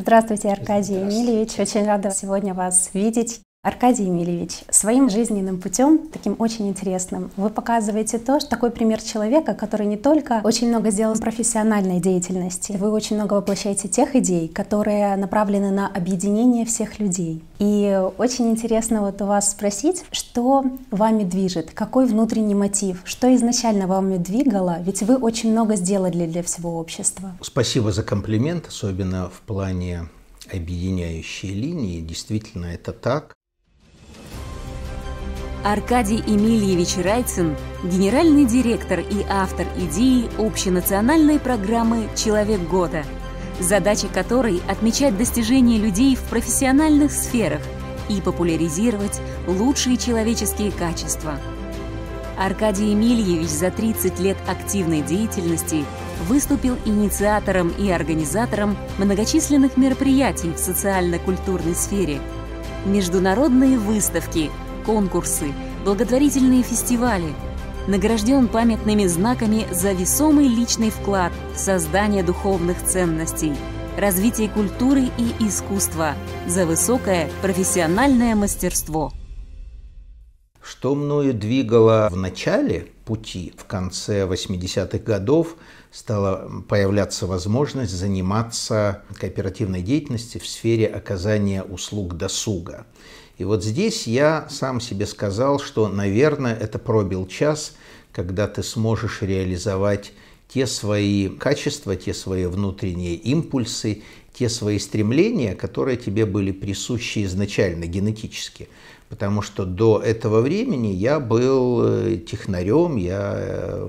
Здравствуйте, Аркадий Емельевич. Очень рада сегодня вас видеть. Аркадий Емельевич, своим жизненным путем, таким очень интересным, вы показываете то, что такой пример человека, который не только очень много сделал в профессиональной деятельности, вы очень много воплощаете тех идей, которые направлены на объединение всех людей. И очень интересно вот у вас спросить, что вами движет, какой внутренний мотив, что изначально вами двигало, ведь вы очень много сделали для всего общества. Спасибо за комплимент, особенно в плане объединяющей линии. Действительно, это так. Аркадий Эмильевич Райцин – генеральный директор и автор идеи общенациональной программы «Человек года», задача которой – отмечать достижения людей в профессиональных сферах и популяризировать лучшие человеческие качества. Аркадий Эмильевич за 30 лет активной деятельности выступил инициатором и организатором многочисленных мероприятий в социально-культурной сфере, международные выставки – конкурсы, благотворительные фестивали. Награжден памятными знаками за весомый личный вклад в создание духовных ценностей, развитие культуры и искусства, за высокое профессиональное мастерство. Что мною двигало в начале пути, в конце 80-х годов, стала появляться возможность заниматься кооперативной деятельностью в сфере оказания услуг досуга. И вот здесь я сам себе сказал, что, наверное, это пробил час, когда ты сможешь реализовать те свои качества, те свои внутренние импульсы, те свои стремления, которые тебе были присущи изначально, генетически. Потому что до этого времени я был э, технарем, я э,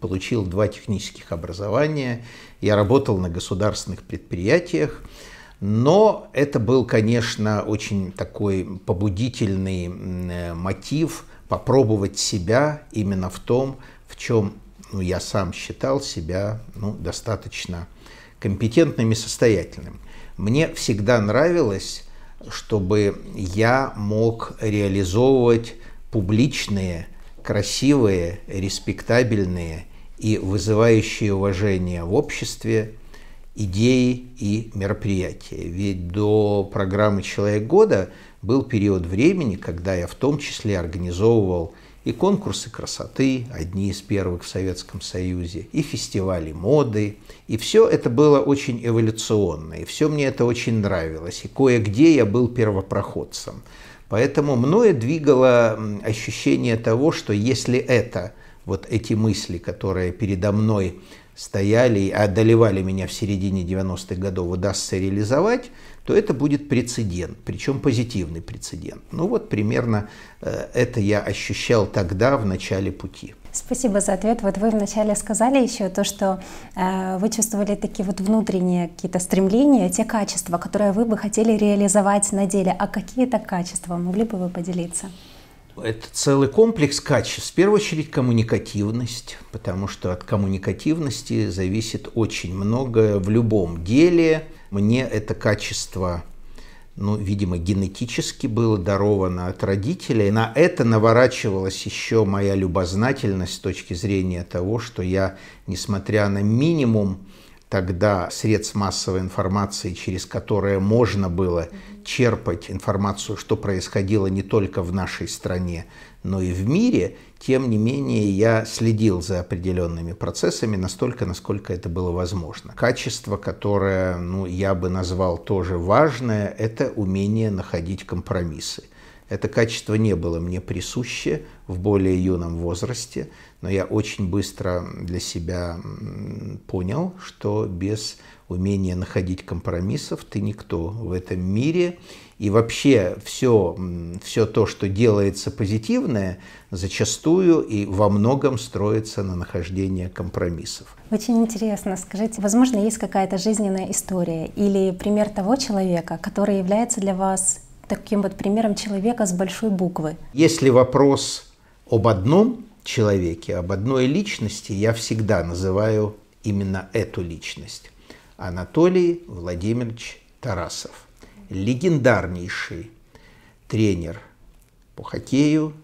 получил два технических образования, я работал на государственных предприятиях, но это был, конечно, очень такой побудительный э, мотив попробовать себя именно в том, в чем ну, я сам считал себя ну, достаточно компетентным и состоятельным. Мне всегда нравилось, чтобы я мог реализовывать публичные, красивые, респектабельные и вызывающие уважение в обществе идеи и мероприятия. Ведь до программы «Человек года» был период времени, когда я в том числе организовывал и конкурсы красоты, одни из первых в Советском Союзе, и фестивали моды. И все это было очень эволюционно, и все мне это очень нравилось. И кое-где я был первопроходцем. Поэтому мною двигало ощущение того, что если это, вот эти мысли, которые передо мной стояли и одолевали меня в середине 90-х годов, удастся реализовать, то это будет прецедент, причем позитивный прецедент. Ну вот примерно э, это я ощущал тогда в начале пути. Спасибо за ответ. Вот вы вначале сказали еще то, что э, вы чувствовали такие вот внутренние какие-то стремления, те качества, которые вы бы хотели реализовать на деле. А какие это качества? Могли бы вы поделиться? Это целый комплекс качеств. В первую очередь коммуникативность, потому что от коммуникативности зависит очень многое в любом деле. Мне это качество, ну, видимо, генетически было даровано от родителей. На это наворачивалась еще моя любознательность с точки зрения того, что я, несмотря на минимум тогда средств массовой информации, через которые можно было черпать информацию, что происходило не только в нашей стране, но и в мире, тем не менее я следил за определенными процессами настолько, насколько это было возможно. Качество, которое ну, я бы назвал тоже важное, это умение находить компромиссы. Это качество не было мне присуще в более юном возрасте, но я очень быстро для себя понял, что без умения находить компромиссов ты никто в этом мире. И вообще все, все то, что делается позитивное, зачастую и во многом строится на нахождение компромиссов. Очень интересно. Скажите, возможно, есть какая-то жизненная история или пример того человека, который является для вас таким вот примером человека с большой буквы. Если вопрос об одном человеке, об одной личности, я всегда называю именно эту личность. Анатолий Владимирович Тарасов. Легендарнейший тренер по хоккею,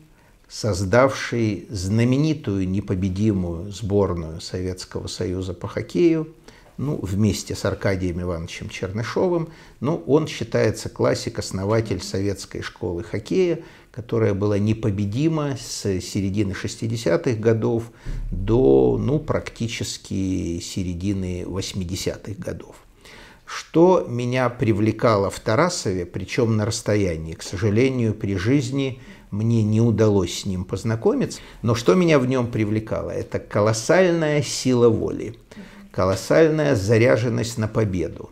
создавший знаменитую непобедимую сборную Советского Союза по хоккею, ну, вместе с Аркадием Ивановичем Чернышовым. Ну, он считается классик, основатель советской школы хоккея, которая была непобедима с середины 60-х годов до ну, практически середины 80-х годов. Что меня привлекало в Тарасове, причем на расстоянии, к сожалению, при жизни мне не удалось с ним познакомиться, но что меня в нем привлекало, это колоссальная сила воли, колоссальная заряженность на победу,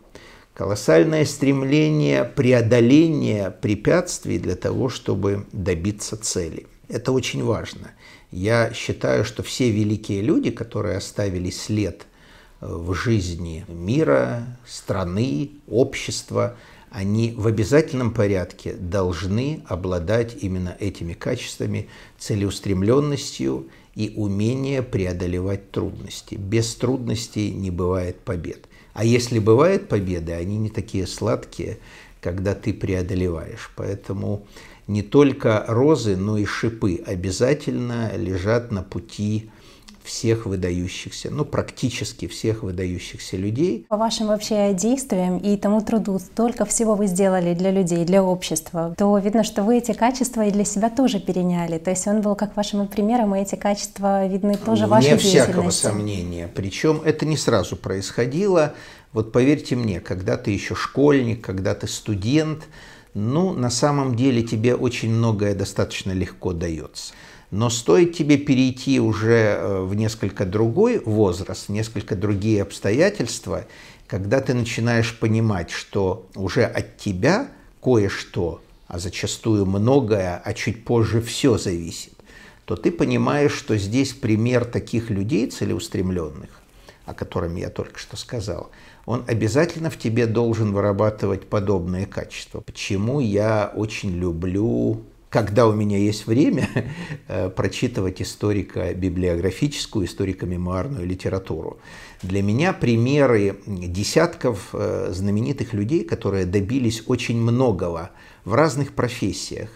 колоссальное стремление преодоления препятствий для того, чтобы добиться цели. Это очень важно. Я считаю, что все великие люди, которые оставили след в жизни мира, страны, общества, они в обязательном порядке должны обладать именно этими качествами, целеустремленностью и умение преодолевать трудности. Без трудностей не бывает побед. А если бывают победы, они не такие сладкие, когда ты преодолеваешь. Поэтому не только розы, но и шипы обязательно лежат на пути всех выдающихся, ну, практически всех выдающихся людей. По вашим вообще действиям и тому труду столько всего вы сделали для людей, для общества, то видно, что вы эти качества и для себя тоже переняли. То есть он был как вашим примером, и эти качества видны тоже вашей Вне всякого сомнения. Причем это не сразу происходило. Вот поверьте мне, когда ты еще школьник, когда ты студент, ну, на самом деле тебе очень многое достаточно легко дается. Но стоит тебе перейти уже э, в несколько другой возраст, несколько другие обстоятельства, когда ты начинаешь понимать, что уже от тебя кое-что, а зачастую многое, а чуть позже все зависит, то ты понимаешь, что здесь пример таких людей целеустремленных, о котором я только что сказал, он обязательно в тебе должен вырабатывать подобные качества. Почему я очень люблю когда у меня есть время, э, прочитывать историко-библиографическую, историко-мемуарную литературу. Для меня примеры десятков э, знаменитых людей, которые добились очень многого в разных профессиях,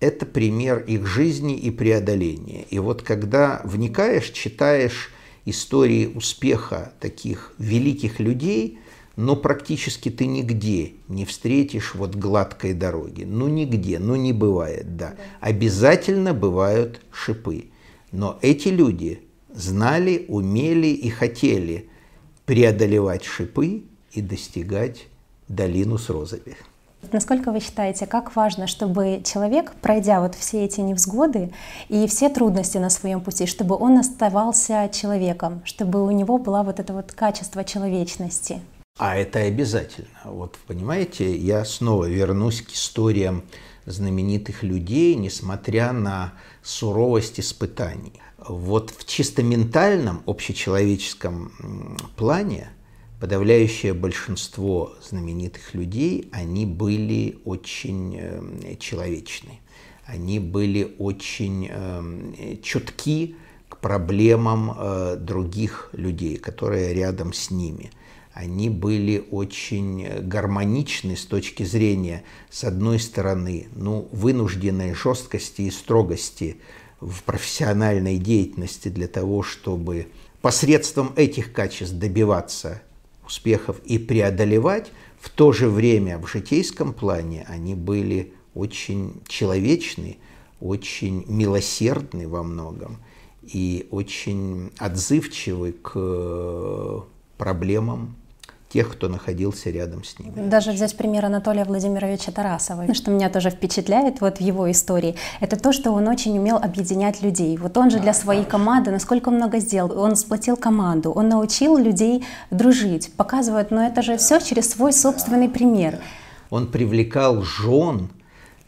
это пример их жизни и преодоления. И вот когда вникаешь, читаешь истории успеха таких великих людей – но практически ты нигде не встретишь вот гладкой дороги. Ну нигде, ну не бывает, да. Обязательно бывают шипы. Но эти люди знали, умели и хотели преодолевать шипы и достигать долину с розами. Насколько вы считаете, как важно, чтобы человек, пройдя вот все эти невзгоды и все трудности на своем пути, чтобы он оставался человеком, чтобы у него было вот это вот качество человечности? А это обязательно. Вот понимаете, я снова вернусь к историям знаменитых людей, несмотря на суровость испытаний. Вот в чисто ментальном, общечеловеческом плане подавляющее большинство знаменитых людей, они были очень э, человечны. Они были очень э, чутки к проблемам э, других людей, которые рядом с ними – они были очень гармоничны с точки зрения, с одной стороны, ну, вынужденной жесткости и строгости в профессиональной деятельности для того, чтобы посредством этих качеств добиваться успехов и преодолевать, в то же время в житейском плане они были очень человечны, очень милосердны во многом и очень отзывчивы к проблемам тех, кто находился рядом с ними. Даже взять пример Анатолия Владимировича Тарасова, что меня тоже впечатляет вот в его истории, это то, что он очень умел объединять людей. Вот он же для своей команды насколько много сделал. Он сплотил команду, он научил людей дружить, показывает, но это же все через свой собственный пример. Он привлекал жен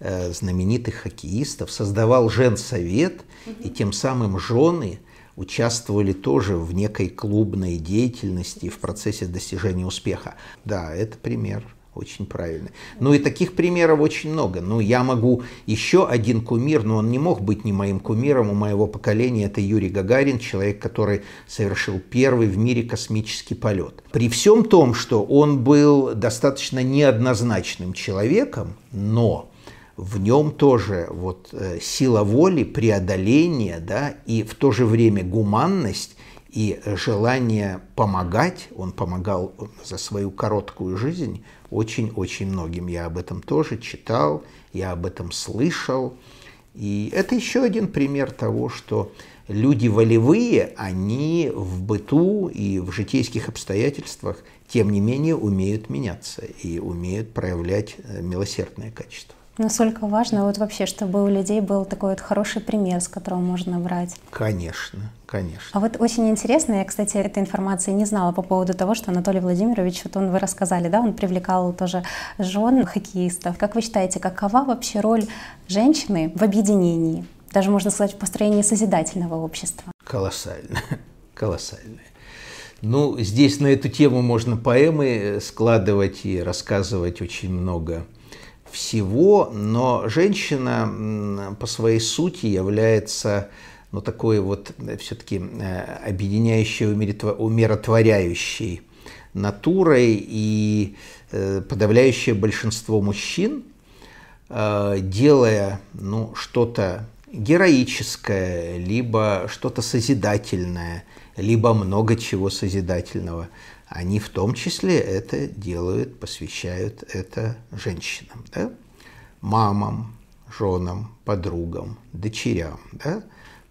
э, знаменитых хоккеистов, создавал женсовет, и тем самым жены – участвовали тоже в некой клубной деятельности в процессе достижения успеха. Да, это пример очень правильный. Ну и таких примеров очень много. Ну, я могу еще один кумир, но он не мог быть не моим кумиром у моего поколения. Это Юрий Гагарин, человек, который совершил первый в мире космический полет. При всем том, что он был достаточно неоднозначным человеком, но в нем тоже вот э, сила воли, преодоление, да, и в то же время гуманность и желание помогать, он помогал за свою короткую жизнь очень-очень многим. Я об этом тоже читал, я об этом слышал. И это еще один пример того, что люди волевые, они в быту и в житейских обстоятельствах, тем не менее, умеют меняться и умеют проявлять э, милосердное качество. Насколько важно вот вообще, чтобы у людей был такой вот хороший пример, с которого можно брать. Конечно, конечно. А вот очень интересно, я, кстати, этой информации не знала по поводу того, что Анатолий Владимирович, вот он, вы рассказали, да, он привлекал тоже жен хоккеистов. Как вы считаете, какова вообще роль женщины в объединении? Даже, можно сказать, в построении созидательного общества. Колоссальная, колоссальная. Ну, здесь на эту тему можно поэмы складывать и рассказывать очень много всего, но женщина по своей сути является ну, такой вот все-таки э, объединяющей, умиротворяющей натурой и э, подавляющее большинство мужчин, э, делая ну, что-то героическое, либо что-то созидательное, либо много чего созидательного – они в том числе это делают, посвящают это женщинам, да? мамам, женам, подругам, дочерям. Да?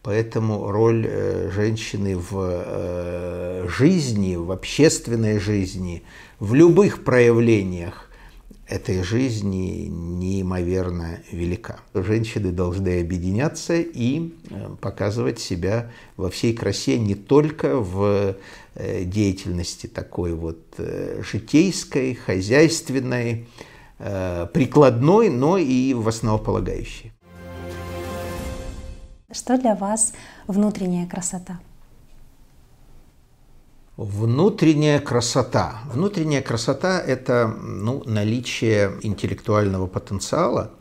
Поэтому роль э, женщины в э, жизни, в общественной жизни, в любых проявлениях этой жизни неимоверно велика. Женщины должны объединяться и э, показывать себя во всей красе не только в деятельности такой вот э, житейской, хозяйственной, прикладной, но и в основополагающей. Что для вас внутренняя красота? Внутренняя красота. Внутренняя красота – это ну, наличие интеллектуального потенциала,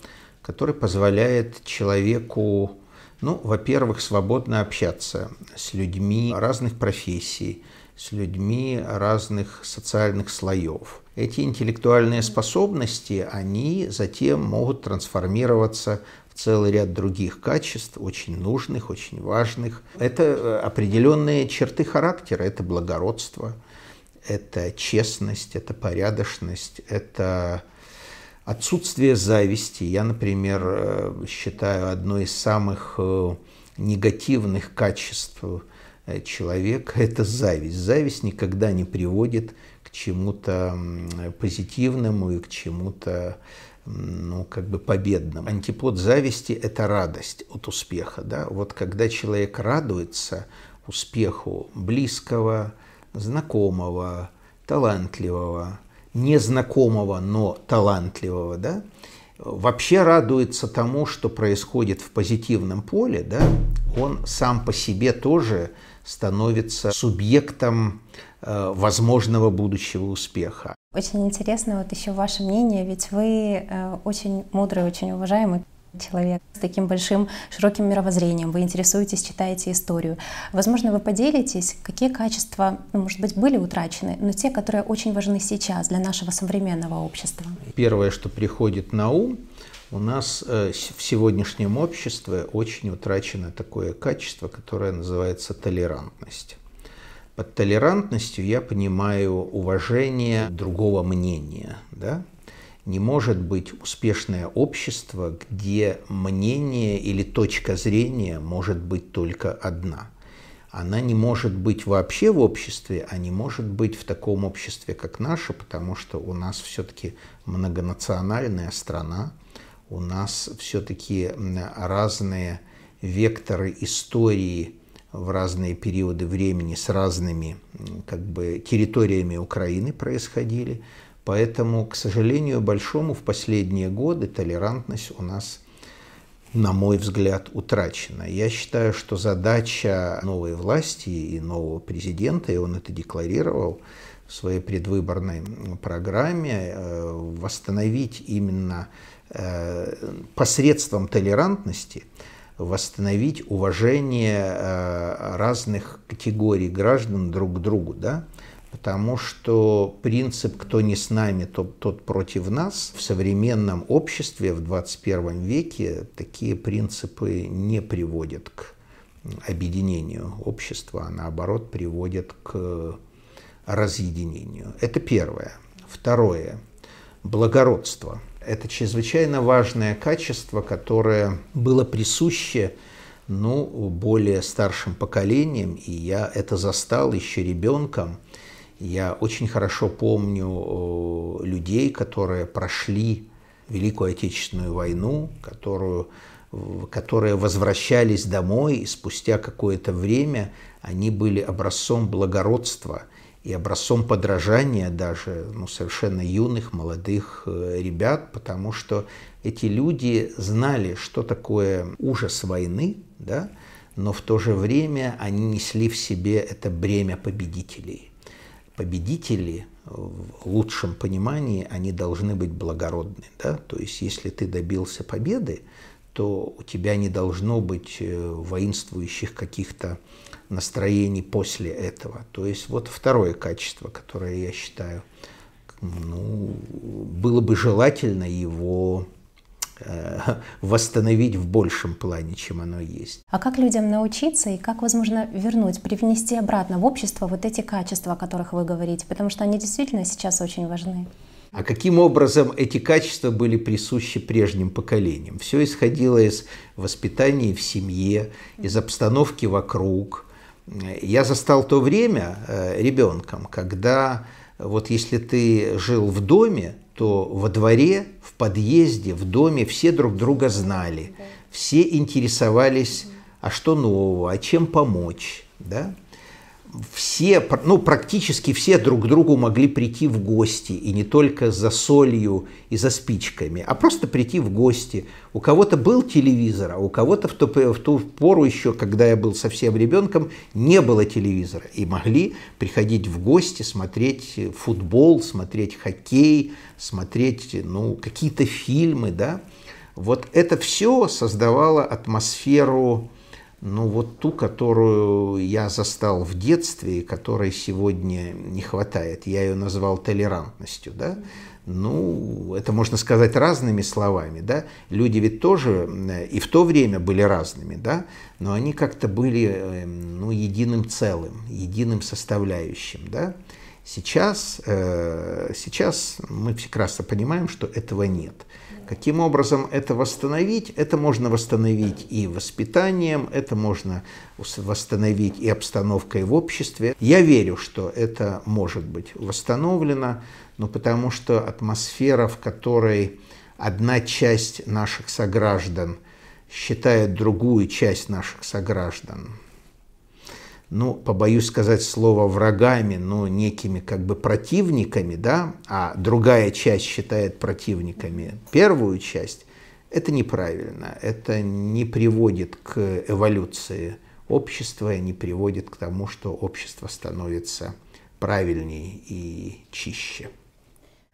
который позволяет человеку, ну, во-первых, свободно общаться с людьми разных профессий, с людьми разных социальных слоев. Эти интеллектуальные способности, они затем могут трансформироваться целый ряд других качеств, очень нужных, очень важных. Это э, определенные черты характера, это благородство, это честность, это порядочность, это отсутствие зависти. Я, например, э, считаю одной из самых э, негативных качеств человека – это зависть. Зависть никогда не приводит к чему-то позитивному и к чему-то ну, как бы победным. Антипод зависти – это радость от успеха. Да? Вот когда человек радуется успеху близкого, знакомого, талантливого, незнакомого, но талантливого, да, вообще радуется тому, что происходит в позитивном поле, да, он сам по себе тоже становится субъектом э, возможного будущего успеха. Очень интересно вот еще ваше мнение, ведь вы э, очень мудрый, очень уважаемый человек с таким большим, широким мировоззрением, вы интересуетесь, читаете историю. Возможно, вы поделитесь, какие качества, ну, может быть, были утрачены, но те, которые очень важны сейчас для нашего современного общества. Первое, что приходит на ум, у нас э, в сегодняшнем обществе очень утрачено такое качество, которое называется толерантность. Под толерантностью я понимаю уважение другого мнения. Да? Не может быть успешное общество, где мнение или точка зрения может быть только одна. Она не может быть вообще в обществе, а не может быть в таком обществе, как наше, потому что у нас все-таки многонациональная страна, у нас все-таки разные векторы истории в разные периоды времени с разными как бы, территориями Украины происходили. Поэтому, к сожалению большому, в последние годы толерантность у нас, на мой взгляд, утрачена. Я считаю, что задача новой власти и нового президента, и он это декларировал в своей предвыборной программе, э, восстановить именно посредством толерантности – восстановить уважение э, разных категорий граждан друг к другу, да, потому что принцип «кто не с нами, тот, тот против нас» в современном обществе в 21 веке такие принципы не приводят к объединению общества, а наоборот приводят к разъединению. Это первое. Второе. Благородство. Это чрезвычайно важное качество, которое было присуще ну, более старшим поколениям, и я это застал еще ребенком. Я очень хорошо помню людей, которые прошли Великую Отечественную войну, которую, которые возвращались домой, и спустя какое-то время они были образцом благородства и образцом подражания даже ну, совершенно юных, молодых э, ребят, потому что эти люди знали, что такое ужас войны, да, но в то же время они несли в себе это бремя победителей. Победители в лучшем понимании, они должны быть благородны. Да? То есть, если ты добился победы, то у тебя не должно быть э, воинствующих каких-то настроений после этого. То есть, вот второе качество, которое я считаю, ну, было бы желательно его Э, восстановить в большем плане, чем оно есть. А как людям научиться и как, возможно, вернуть, привнести обратно в общество вот эти качества, о которых вы говорите? Потому что они действительно сейчас очень важны. А каким образом эти качества были присущи прежним поколениям? Все исходило из воспитания в семье, из обстановки вокруг. Я застал то время э, ребенком, когда вот если ты жил в доме, то во дворе, в подъезде, в доме все друг друга знали, все интересовались, а что нового, а чем помочь, да? Все, ну, практически все друг к другу могли прийти в гости, и не только за солью и за спичками, а просто прийти в гости. У кого-то был телевизор, а у кого-то в ту, в ту пору еще, когда я был совсем ребенком, не было телевизора, и могли приходить в гости, смотреть футбол, смотреть хоккей, смотреть, ну, какие-то фильмы, да. Вот это все создавало атмосферу ну вот ту, которую я застал в детстве и которой сегодня не хватает. Я ее назвал толерантностью, да. Ну, это можно сказать разными словами, да. Люди ведь тоже и в то время были разными, да, но они как-то были, эм, ну, единым целым, единым составляющим, да. Сейчас, э, сейчас мы прекрасно понимаем, что этого нет. Каким образом это восстановить? Это можно восстановить и воспитанием, это можно восстановить и обстановкой в обществе. Я верю, что это может быть восстановлено, но потому что атмосфера, в которой одна часть наших сограждан считает другую часть наших сограждан ну, побоюсь сказать слово врагами, но некими как бы противниками, да, а другая часть считает противниками первую часть, это неправильно, это не приводит к эволюции общества, не приводит к тому, что общество становится правильнее и чище.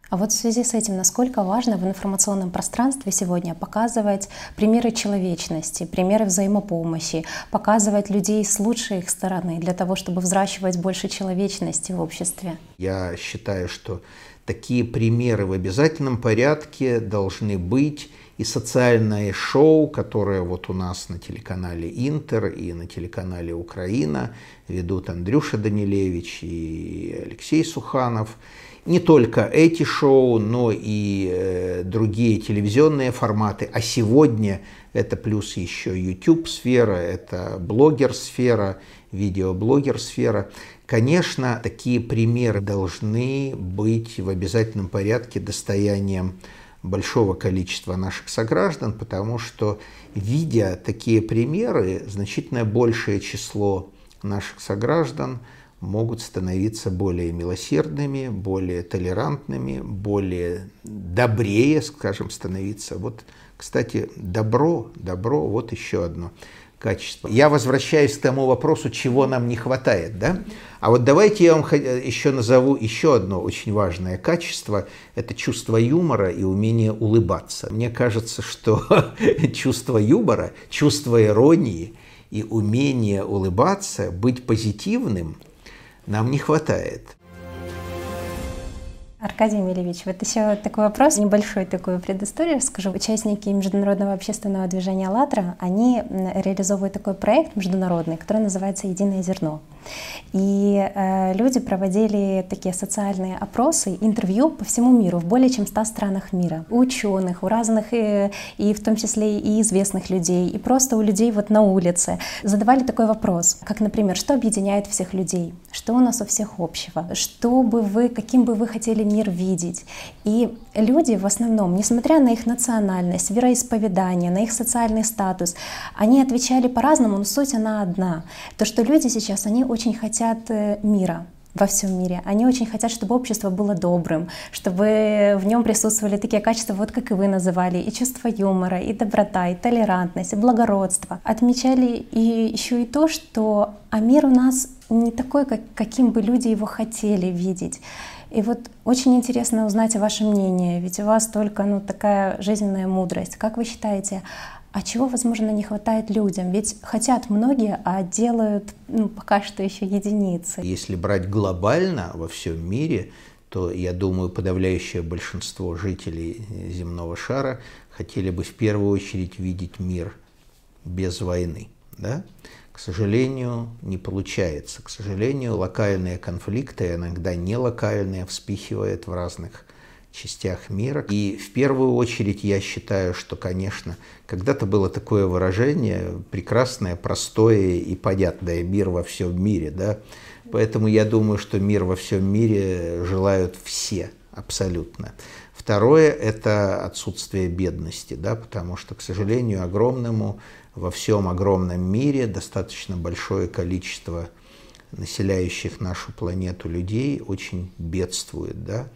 А вот в связи с этим, насколько важно в информационном пространстве сегодня показывать примеры человечности, примеры взаимопомощи, показывать людей с лучшей их стороны для того, чтобы взращивать больше человечности в обществе? Я считаю, что такие примеры в обязательном порядке должны быть и социальное шоу, которое вот у нас на телеканале Интер и на телеканале Украина ведут Андрюша Данилевич и Алексей Суханов – не только эти шоу, но и э, другие телевизионные форматы. А сегодня это плюс еще YouTube-сфера, это блогер-сфера, видеоблогер-сфера. Конечно, такие примеры должны быть в обязательном порядке достоянием большого количества наших сограждан, потому что, видя такие примеры, значительно большее число наших сограждан – могут становиться более милосердными, более толерантными, более добрее, скажем, становиться. Вот, кстати, добро, добро, вот еще одно качество. Я возвращаюсь к тому вопросу, чего нам не хватает, да? А вот давайте я вам еще назову еще одно очень важное качество. Это чувство юмора и умение улыбаться. Мне кажется, что чувство юмора, чувство иронии и умение улыбаться, быть позитивным – нам не хватает. Аркадий Емельевич, вот еще такой вопрос, небольшой такую предысторию скажу. Участники международного общественного движения «АЛЛАТРА», они реализовывают такой проект международный, который называется «Единое зерно». И э, люди проводили такие социальные опросы, интервью по всему миру, в более чем 100 странах мира. У ученых, у разных, и, э, и в том числе и известных людей, и просто у людей вот на улице. Задавали такой вопрос, как, например, что объединяет всех людей? Что у нас у всех общего? Что бы вы, каким бы вы хотели мир видеть? И люди в основном, несмотря на их национальность, вероисповедание, на их социальный статус, они отвечали по-разному, но суть она одна. То, что люди сейчас, они очень хотят э, мира, во всем мире. Они очень хотят, чтобы общество было добрым, чтобы в нем присутствовали такие качества, вот как и вы называли, и чувство юмора, и доброта, и толерантность, и благородство. Отмечали и еще и то, что а мир у нас не такой, как, каким бы люди его хотели видеть. И вот очень интересно узнать ваше мнение, ведь у вас только ну, такая жизненная мудрость. Как вы считаете, а чего, возможно, не хватает людям? Ведь хотят многие, а делают ну, пока что еще единицы. Если брать глобально во всем мире, то, я думаю, подавляющее большинство жителей земного шара хотели бы в первую очередь видеть мир без войны. Да? К сожалению, не получается. К сожалению, локальные конфликты, иногда не локальные, вспихивают в разных частях мира. И в первую очередь я считаю, что, конечно, когда-то было такое выражение прекрасное, простое и понятное «мир во всем мире». Да? Поэтому я думаю, что мир во всем мире желают все абсолютно. Второе – это отсутствие бедности, да, потому что, к сожалению, огромному во всем огромном мире достаточно большое количество населяющих нашу планету людей очень бедствует, да,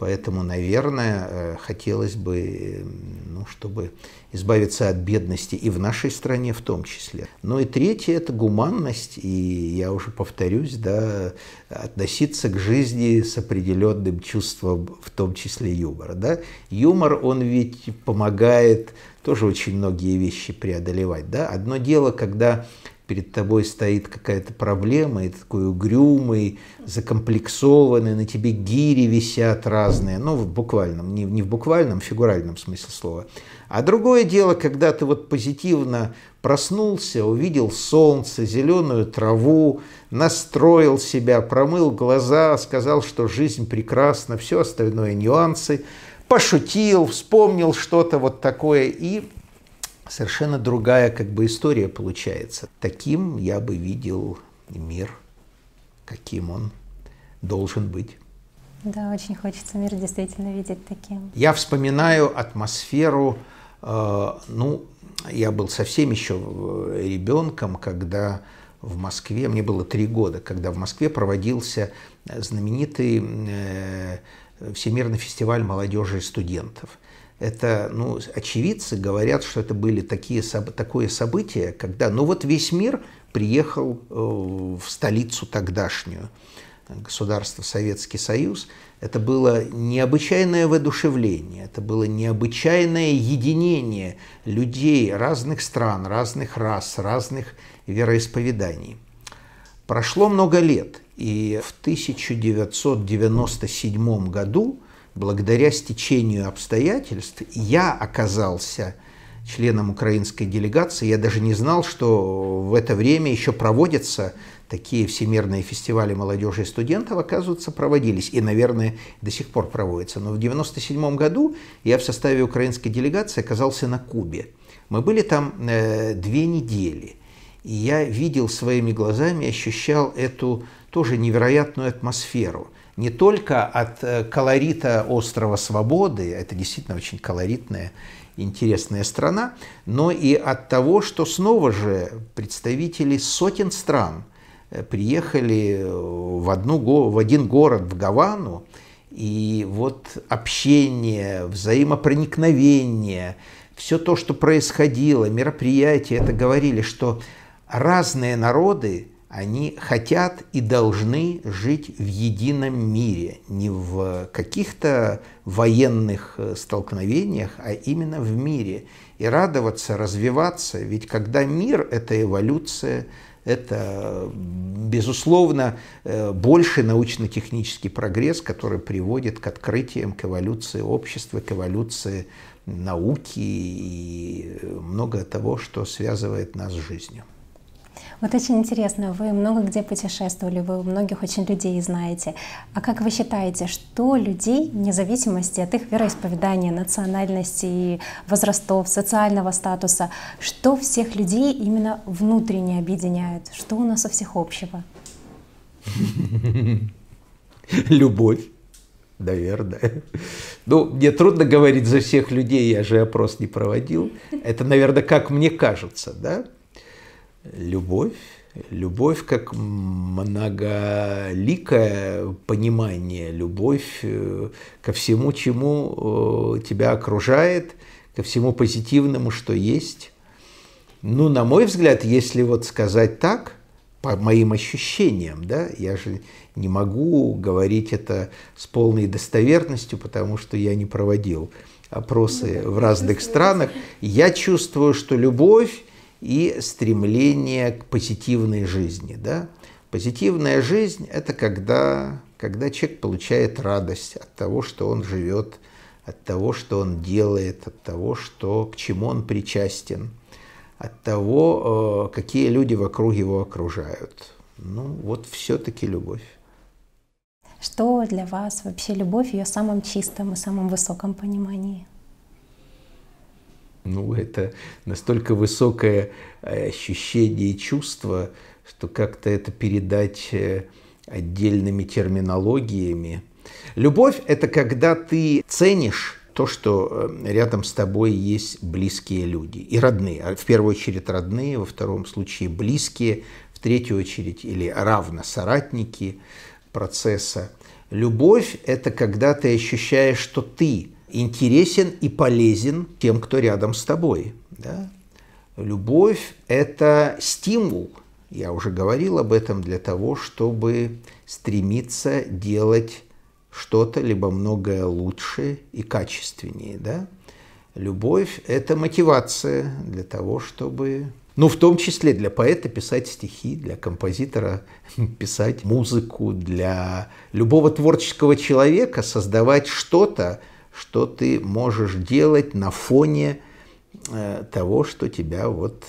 Поэтому, наверное, э, хотелось бы, ну, чтобы избавиться от бедности и в нашей стране в том числе. Ну и третье – это гуманность, и я уже повторюсь, да, относиться к жизни с определенным чувством, в том числе юмора. Да? Юмор, он ведь помогает тоже очень многие вещи преодолевать. Да? Одно дело, когда перед тобой стоит какая-то проблема, и ты такой угрюмый, закомплексованный, на тебе гири висят разные, ну, в буквальном, не, не в буквальном, в фигуральном смысле слова. А другое дело, когда ты вот позитивно проснулся, увидел солнце, зеленую траву, настроил себя, промыл глаза, сказал, что жизнь прекрасна, все остальное нюансы, пошутил, вспомнил что-то вот такое и совершенно другая как бы история получается. Таким я бы видел мир, каким он должен быть. Да, очень хочется мир действительно видеть таким. Я вспоминаю атмосферу, э, ну, я был совсем еще ребенком, когда в Москве, мне было три года, когда в Москве проводился знаменитый э, Всемирный фестиваль молодежи и студентов – это, ну, очевидцы говорят, что это были такие, такое событие, когда, ну, вот весь мир приехал э, в столицу тогдашнюю, государство Советский Союз. Это было необычайное воодушевление, это было необычайное единение людей разных стран, разных рас, разных вероисповеданий. Прошло много лет, и в 1997 году благодаря стечению обстоятельств я оказался членом украинской делегации. Я даже не знал, что в это время еще проводятся такие всемирные фестивали молодежи и студентов, оказывается, проводились. И, наверное, до сих пор проводятся. Но в 1997 году я в составе украинской делегации оказался на Кубе. Мы были там э, две недели. И я видел своими глазами, ощущал эту тоже невероятную атмосферу – не только от э, колорита острова Свободы, это действительно очень колоритная, интересная страна, но и от того, что снова же представители сотен стран э, приехали в, одну, в один город, в Гавану, и вот общение, взаимопроникновение, все то, что происходило, мероприятия, это говорили, что разные народы они хотят и должны жить в едином мире, не в каких-то военных э, столкновениях, а именно в мире. И радоваться, развиваться, ведь когда мир – это эволюция, Это, безусловно, э, больший научно-технический прогресс, который приводит к открытиям, к эволюции общества, к эволюции науки и много того, что связывает нас с жизнью. Вот очень интересно, вы много где путешествовали, вы многих очень людей знаете. А как вы считаете, что людей, вне зависимости от их вероисповедания, национальности, возрастов, социального статуса, что всех людей именно внутренне объединяет? Что у нас у всех общего? Любовь. Наверное. Ну, мне трудно говорить за всех людей, я же опрос не проводил. Это, наверное, как мне кажется, да? Любовь, любовь как многоликое понимание, любовь э, ко всему, чему э, тебя окружает, ко всему позитивному, что есть. Ну, на мой взгляд, если вот сказать так, по моим ощущениям, да, я же не могу говорить это с полной достоверностью, потому что я не проводил опросы ну в разных странах. Я чувствую, что любовь и стремление к позитивной жизни. Да? Позитивная жизнь – это когда, когда человек получает радость от того, что он живет, от того, что он делает, от того, что, к чему он причастен, от того, э, какие люди вокруг его окружают. Ну, вот все-таки любовь. Что для вас вообще любовь в ее самом чистом и самом высоком понимании? Ну, это настолько высокое э, ощущение и чувство, что как-то это передать э, отдельными терминологиями. Любовь – это когда ты ценишь то, что э, рядом с тобой есть близкие люди и родные. А в первую очередь родные, во втором случае близкие, в третью очередь или равно соратники процесса. Любовь – это когда ты ощущаешь, что ты интересен и полезен тем, кто рядом с тобой. Да? Любовь – это стимул, я уже говорил об этом, для того, чтобы стремиться делать что-то, либо многое лучше и качественнее. Да? Любовь – это мотивация для того, чтобы ну, в том числе для поэта писать стихи, для композитора писать музыку, для любого творческого человека создавать что-то, что ты можешь делать на фоне э, того, что тебя вот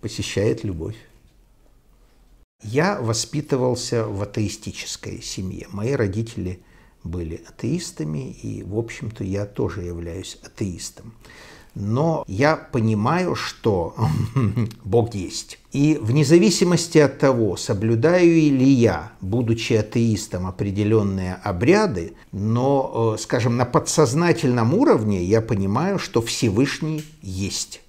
посещает любовь. Я воспитывался в атеистической семье. Мои родители были атеистами, и, в общем-то, я тоже являюсь атеистом но я понимаю, что Бог есть. И вне зависимости от того, соблюдаю ли я, будучи атеистом, определенные обряды, но, э, скажем, на подсознательном уровне я понимаю, что Всевышний есть.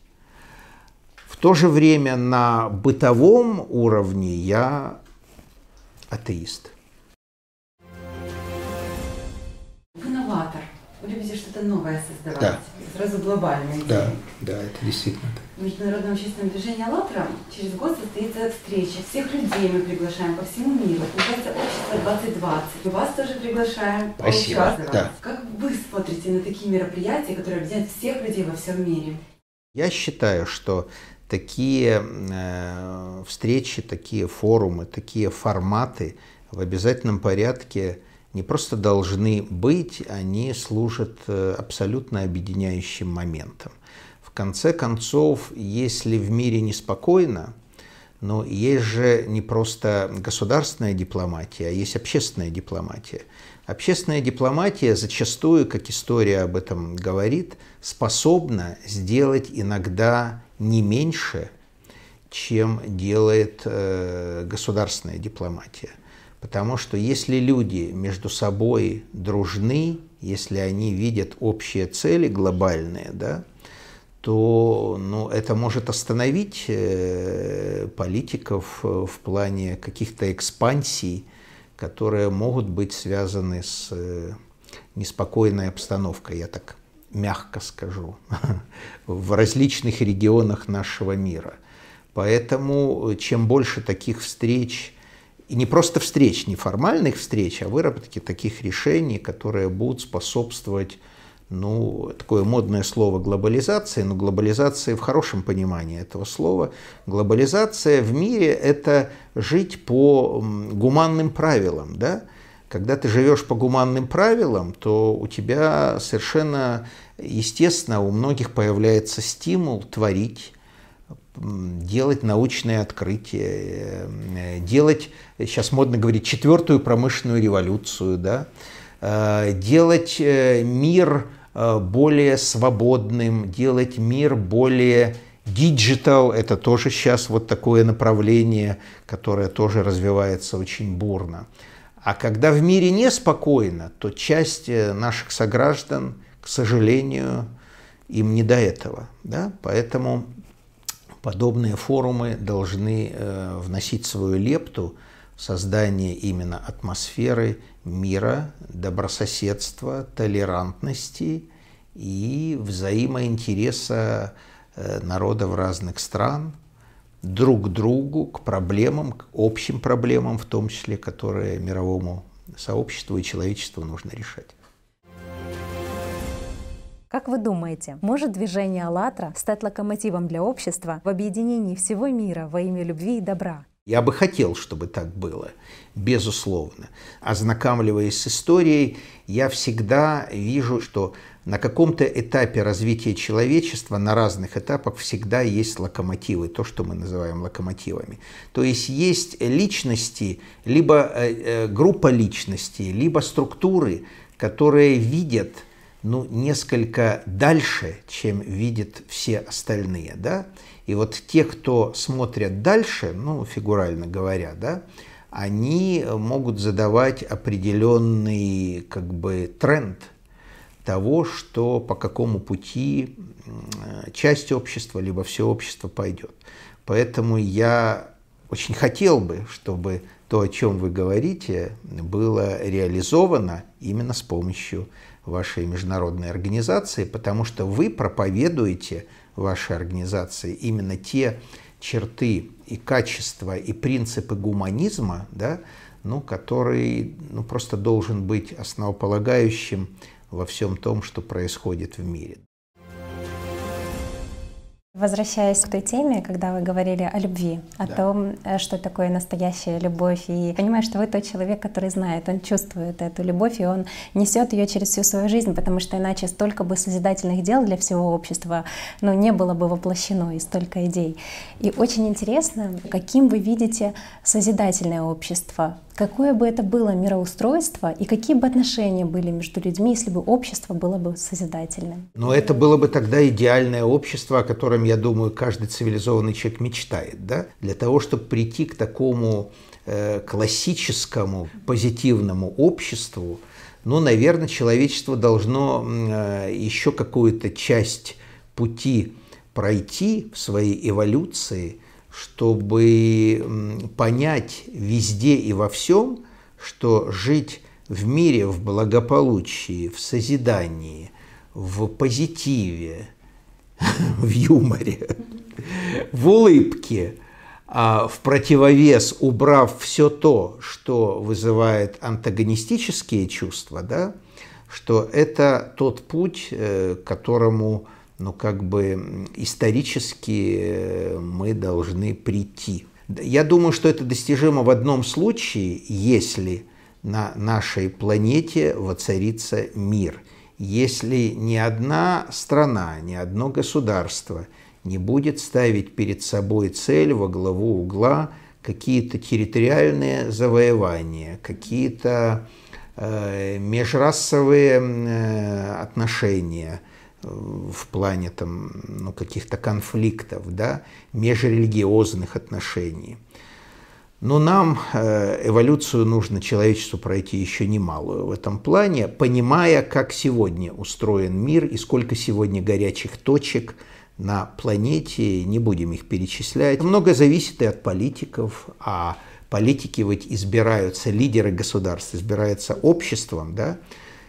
В то же время на бытовом уровне я атеист. Вы новатор. Вы любите что-то новое создавать. Да сразу глобальной Да, да, это действительно так. В Международном общественном движении «АЛЛАТРА» через год состоится встреча. Всех людей мы приглашаем по всему миру. Называется «Общество 2020». И вас тоже приглашаем Спасибо. Да. Как вы смотрите на такие мероприятия, которые объединяют всех людей во всем мире? Я считаю, что такие э, встречи, такие форумы, такие форматы в обязательном порядке – не просто должны быть, они служат э, абсолютно объединяющим моментом. В конце концов, если в мире неспокойно, но есть же не просто государственная дипломатия, а есть общественная дипломатия. Общественная дипломатия зачастую, как история об этом говорит, способна сделать иногда не меньше, чем делает э, государственная дипломатия. Потому что если люди между собой дружны, если они видят общие цели глобальные, да, то ну, это может остановить э, политиков э, в плане каких-то экспансий, которые могут быть связаны с э, неспокойной обстановкой, я так мягко скажу, в различных регионах нашего мира. Поэтому чем больше таких встреч и не просто встреч, не формальных встреч, а выработки таких решений, которые будут способствовать ну, такое модное слово глобализация, но глобализация в хорошем понимании этого слова. Глобализация в мире – это жить по гуманным правилам, да? Когда ты живешь по гуманным правилам, то у тебя совершенно естественно у многих появляется стимул творить, делать научные открытия, э, делать, сейчас модно говорить, четвертую промышленную революцию, да, э, делать э, мир более свободным, делать мир более Digital – это тоже сейчас вот такое направление, которое тоже развивается очень бурно. А когда в мире неспокойно, то часть наших сограждан, к сожалению, им не до этого. Да? Поэтому подобные форумы должны э, вносить свою лепту в создание именно атмосферы мира, добрососедства, толерантности и взаимоинтереса э, народов разных стран друг к другу, к проблемам, к общим проблемам, в том числе, которые мировому сообществу и человечеству нужно решать. Как вы думаете, может движение «АЛЛАТРА» стать локомотивом для общества в объединении всего мира во имя любви и добра? Я бы хотел, чтобы так было, безусловно. Ознакомливаясь с историей, я всегда вижу, что на каком-то этапе развития человечества, на разных этапах всегда есть локомотивы, то, что мы называем локомотивами. То есть есть личности, либо э, э, группа личностей, либо структуры, которые видят ну, несколько дальше, чем видят все остальные, да, и вот те, кто смотрят дальше, ну, фигурально говоря, да, они могут задавать определенный, как бы, тренд того, что по какому пути часть общества, либо все общество пойдет. Поэтому я очень хотел бы, чтобы то, о чем вы говорите, было реализовано именно с помощью вашей международной организации, потому что вы проповедуете вашей организации именно те черты и качества и принципы гуманизма, да, ну, который ну, просто должен быть основополагающим во всем том, что происходит в мире. Возвращаясь к той теме, когда вы говорили о любви, о да. том, э, что такое настоящая любовь, и понимаю, что вы тот человек, который знает, он чувствует эту любовь, и он несет ее через всю свою жизнь, потому что иначе столько бы созидательных дел для всего общества, ну, не было бы воплощено, и столько идей. И очень интересно, каким вы видите созидательное общество, какое бы это было мироустройство и какие бы отношения были между людьми, если бы общество было бы созидательным? Но это было бы тогда идеальное общество, о котором, я думаю, каждый цивилизованный человек мечтает. Да? Для того, чтобы прийти к такому э, классическому позитивному обществу, ну, наверное, человечество должно э, еще какую-то часть пути пройти в своей эволюции – чтобы понять везде и во всем, что жить в мире, в благополучии, в созидании, в позитиве, в юморе, в улыбке, а в противовес убрав все то, что вызывает антагонистические чувства, да, что это тот путь, э, которому но как бы исторически э, мы должны прийти. Я думаю, что это достижимо в одном случае, если на нашей планете воцарится мир. Если ни одна страна, ни одно государство не будет ставить перед собой цель во главу угла какие-то территориальные завоевания, какие-то э, межрасовые э, отношения – в плане там, ну, каких-то конфликтов, да, межрелигиозных отношений. Но нам э, эволюцию нужно человечеству пройти еще немалую в этом плане, понимая, как сегодня устроен мир и сколько сегодня горячих точек на планете, не будем их перечислять. Много зависит и от политиков, а политики ведь избираются, лидеры государств избираются обществом, да,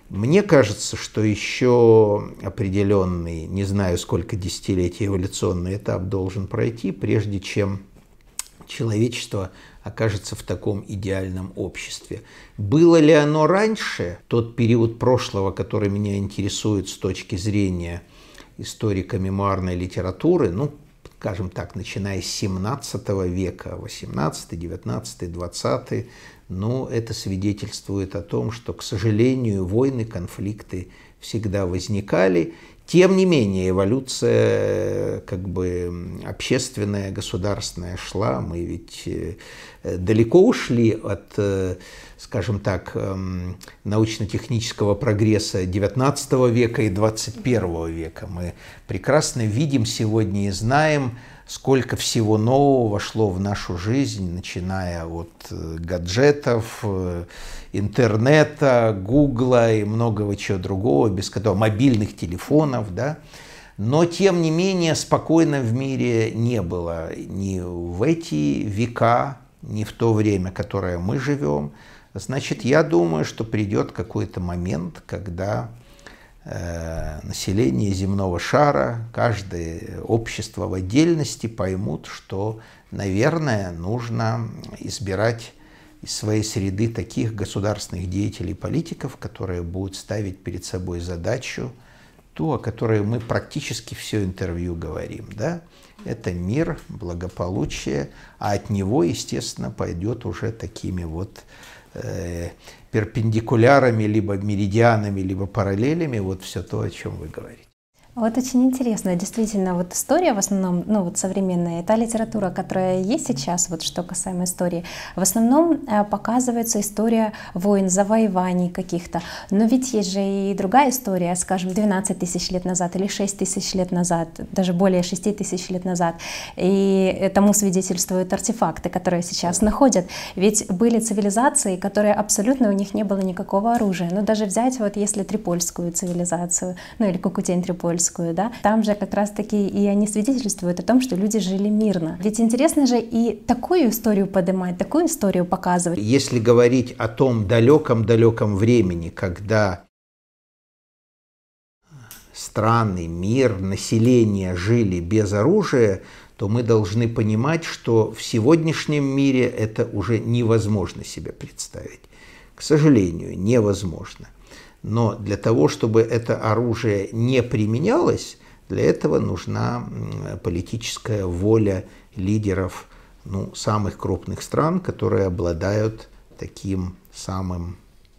мне кажется, что еще определенный, не знаю сколько десятилетий эволюционный этап должен пройти, прежде чем человечество окажется в таком идеальном обществе. Было ли оно раньше, тот период прошлого, который меня интересует с точки зрения историка мемуарной литературы, ну, скажем так, начиная с 17 века, 18, 19, 20, ну, это свидетельствует о том, что, к сожалению, войны, конфликты всегда возникали, тем не менее, эволюция как бы общественная, государственная шла. Мы ведь э, далеко ушли от, э, скажем так, эм, научно-технического прогресса XIX века и XXI века. Мы прекрасно видим сегодня и знаем, сколько всего нового вошло в нашу жизнь, начиная от э, гаджетов, интернета, гугла и многого чего другого, без которого мобильных телефонов, да. Но, тем не менее, спокойно в мире не было ни в эти века, ни в то время, которое мы живем. Значит, я думаю, что придет какой-то момент, когда э, население земного шара, каждое общество в отдельности поймут, что, наверное, нужно избирать из своей среды таких государственных деятелей и политиков, которые будут ставить перед собой задачу, ту, о которой мы практически все интервью говорим. Да? Это мир, благополучие, а от него, естественно, пойдет уже такими вот э, перпендикулярами, либо меридианами, либо параллелями, вот все то, о чем вы говорите. Вот очень интересно, действительно, вот история в основном, ну вот современная, та литература, которая есть сейчас, вот что касаемо истории, в основном э, показывается история войн, завоеваний каких-то, но ведь есть же и другая история, скажем, 12 тысяч лет назад или 6 тысяч лет назад, даже более 6 тысяч лет назад, и тому свидетельствуют артефакты, которые сейчас находят, ведь были цивилизации, которые абсолютно у них не было никакого оружия, ну даже взять вот если Трипольскую цивилизацию, ну или Кукутень Тобольскую, да, там же как раз-таки и они свидетельствуют о том, что люди жили мирно. Ведь интересно же и такую историю поднимать, такую историю показывать. Если говорить о том далеком-далеком времени, когда страны, мир, население жили без оружия, то мы должны понимать, что в сегодняшнем мире это уже невозможно себе представить. К сожалению, невозможно. Но для того, чтобы это оружие не применялось, для этого нужна политическая воля лидеров ну, самых крупных стран, которые обладают таким самым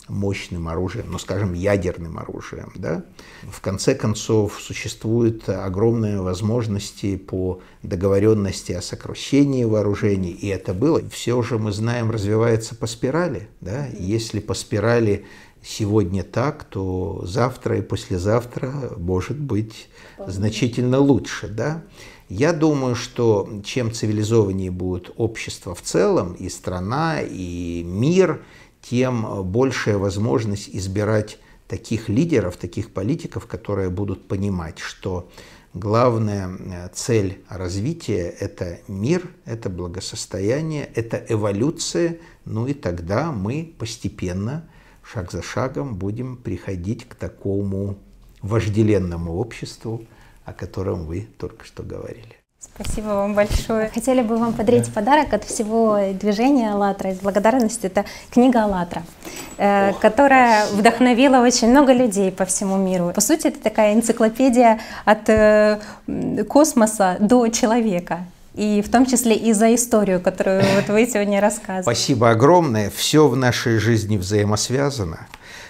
мощным оружием, ну, скажем, ядерным оружием. Да? В конце концов, существуют огромные возможности по договоренности о сокращении вооружений, и это было. Все же мы знаем, развивается по спирали. Да? Если по спирали сегодня так, то завтра и послезавтра может быть значительно лучше. Да? Я думаю, что чем цивилизованнее будет общество в целом, и страна, и мир, тем большая возможность избирать таких лидеров, таких политиков, которые будут понимать, что главная э, цель развития – это мир, это благосостояние, это эволюция, ну и тогда мы постепенно – шаг за шагом будем приходить к такому вожделенному обществу, о котором вы только что говорили. Спасибо вам большое. Хотели бы вам подарить да. подарок от всего движения «АЛЛАТРА» из благодарности. Это книга «АЛЛАТРА», э, которая вдохновила очень много людей по всему миру. По сути, это такая энциклопедия от э, космоса до человека и в том числе и за историю, которую вот вы сегодня рассказывали. Спасибо огромное. Все в нашей жизни взаимосвязано.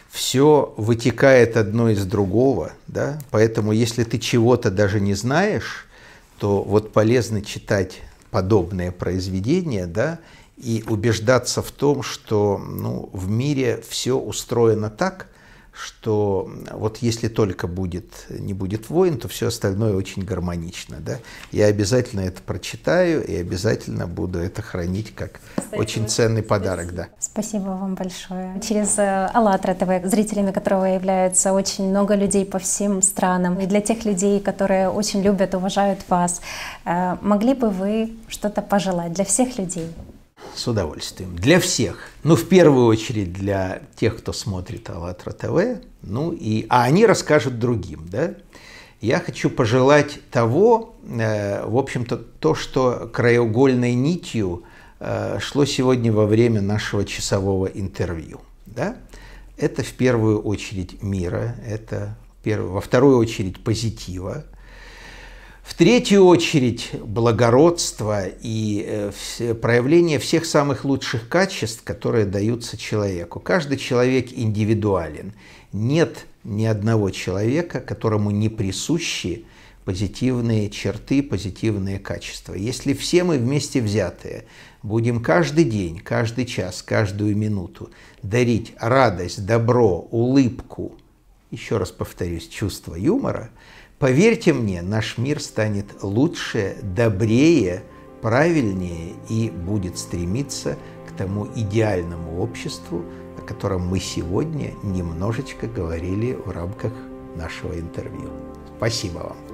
Все вытекает одно из другого, да? Поэтому, если ты чего-то даже не знаешь, то вот полезно читать подобные произведения, да, и убеждаться в том, что ну, в мире все устроено так, что вот если только будет, не будет войн, то все остальное очень гармонично. Да? Я обязательно это прочитаю и обязательно буду это хранить как Кстати, очень ценный подарок. Да. Спасибо вам большое. Через э, АЛЛАТРА ТВ, зрителями которого являются очень много людей по всем странам, и для тех людей, которые очень любят, уважают вас, э, могли бы вы что-то пожелать для всех людей? С удовольствием. Для всех. Ну, в первую очередь для тех, кто смотрит АЛЛАТРА ТВ. Ну, и, а они расскажут другим, да? Я хочу пожелать того, э, в общем-то, то, что краеугольной нитью э, шло сегодня во время нашего часового интервью. Да? Это в первую очередь мира, это во вторую очередь позитива, в третью очередь благородство и э, проявление всех самых лучших качеств, которые даются человеку. Каждый человек индивидуален. Нет ни одного человека, которому не присущи позитивные черты, позитивные качества. Если все мы вместе взятые будем каждый день, каждый час, каждую минуту дарить радость, добро, улыбку, еще раз повторюсь, чувство юмора – Поверьте мне, наш мир станет лучше, добрее, правильнее и будет стремиться к тому идеальному обществу, о котором мы сегодня немножечко говорили в рамках нашего интервью. Спасибо вам.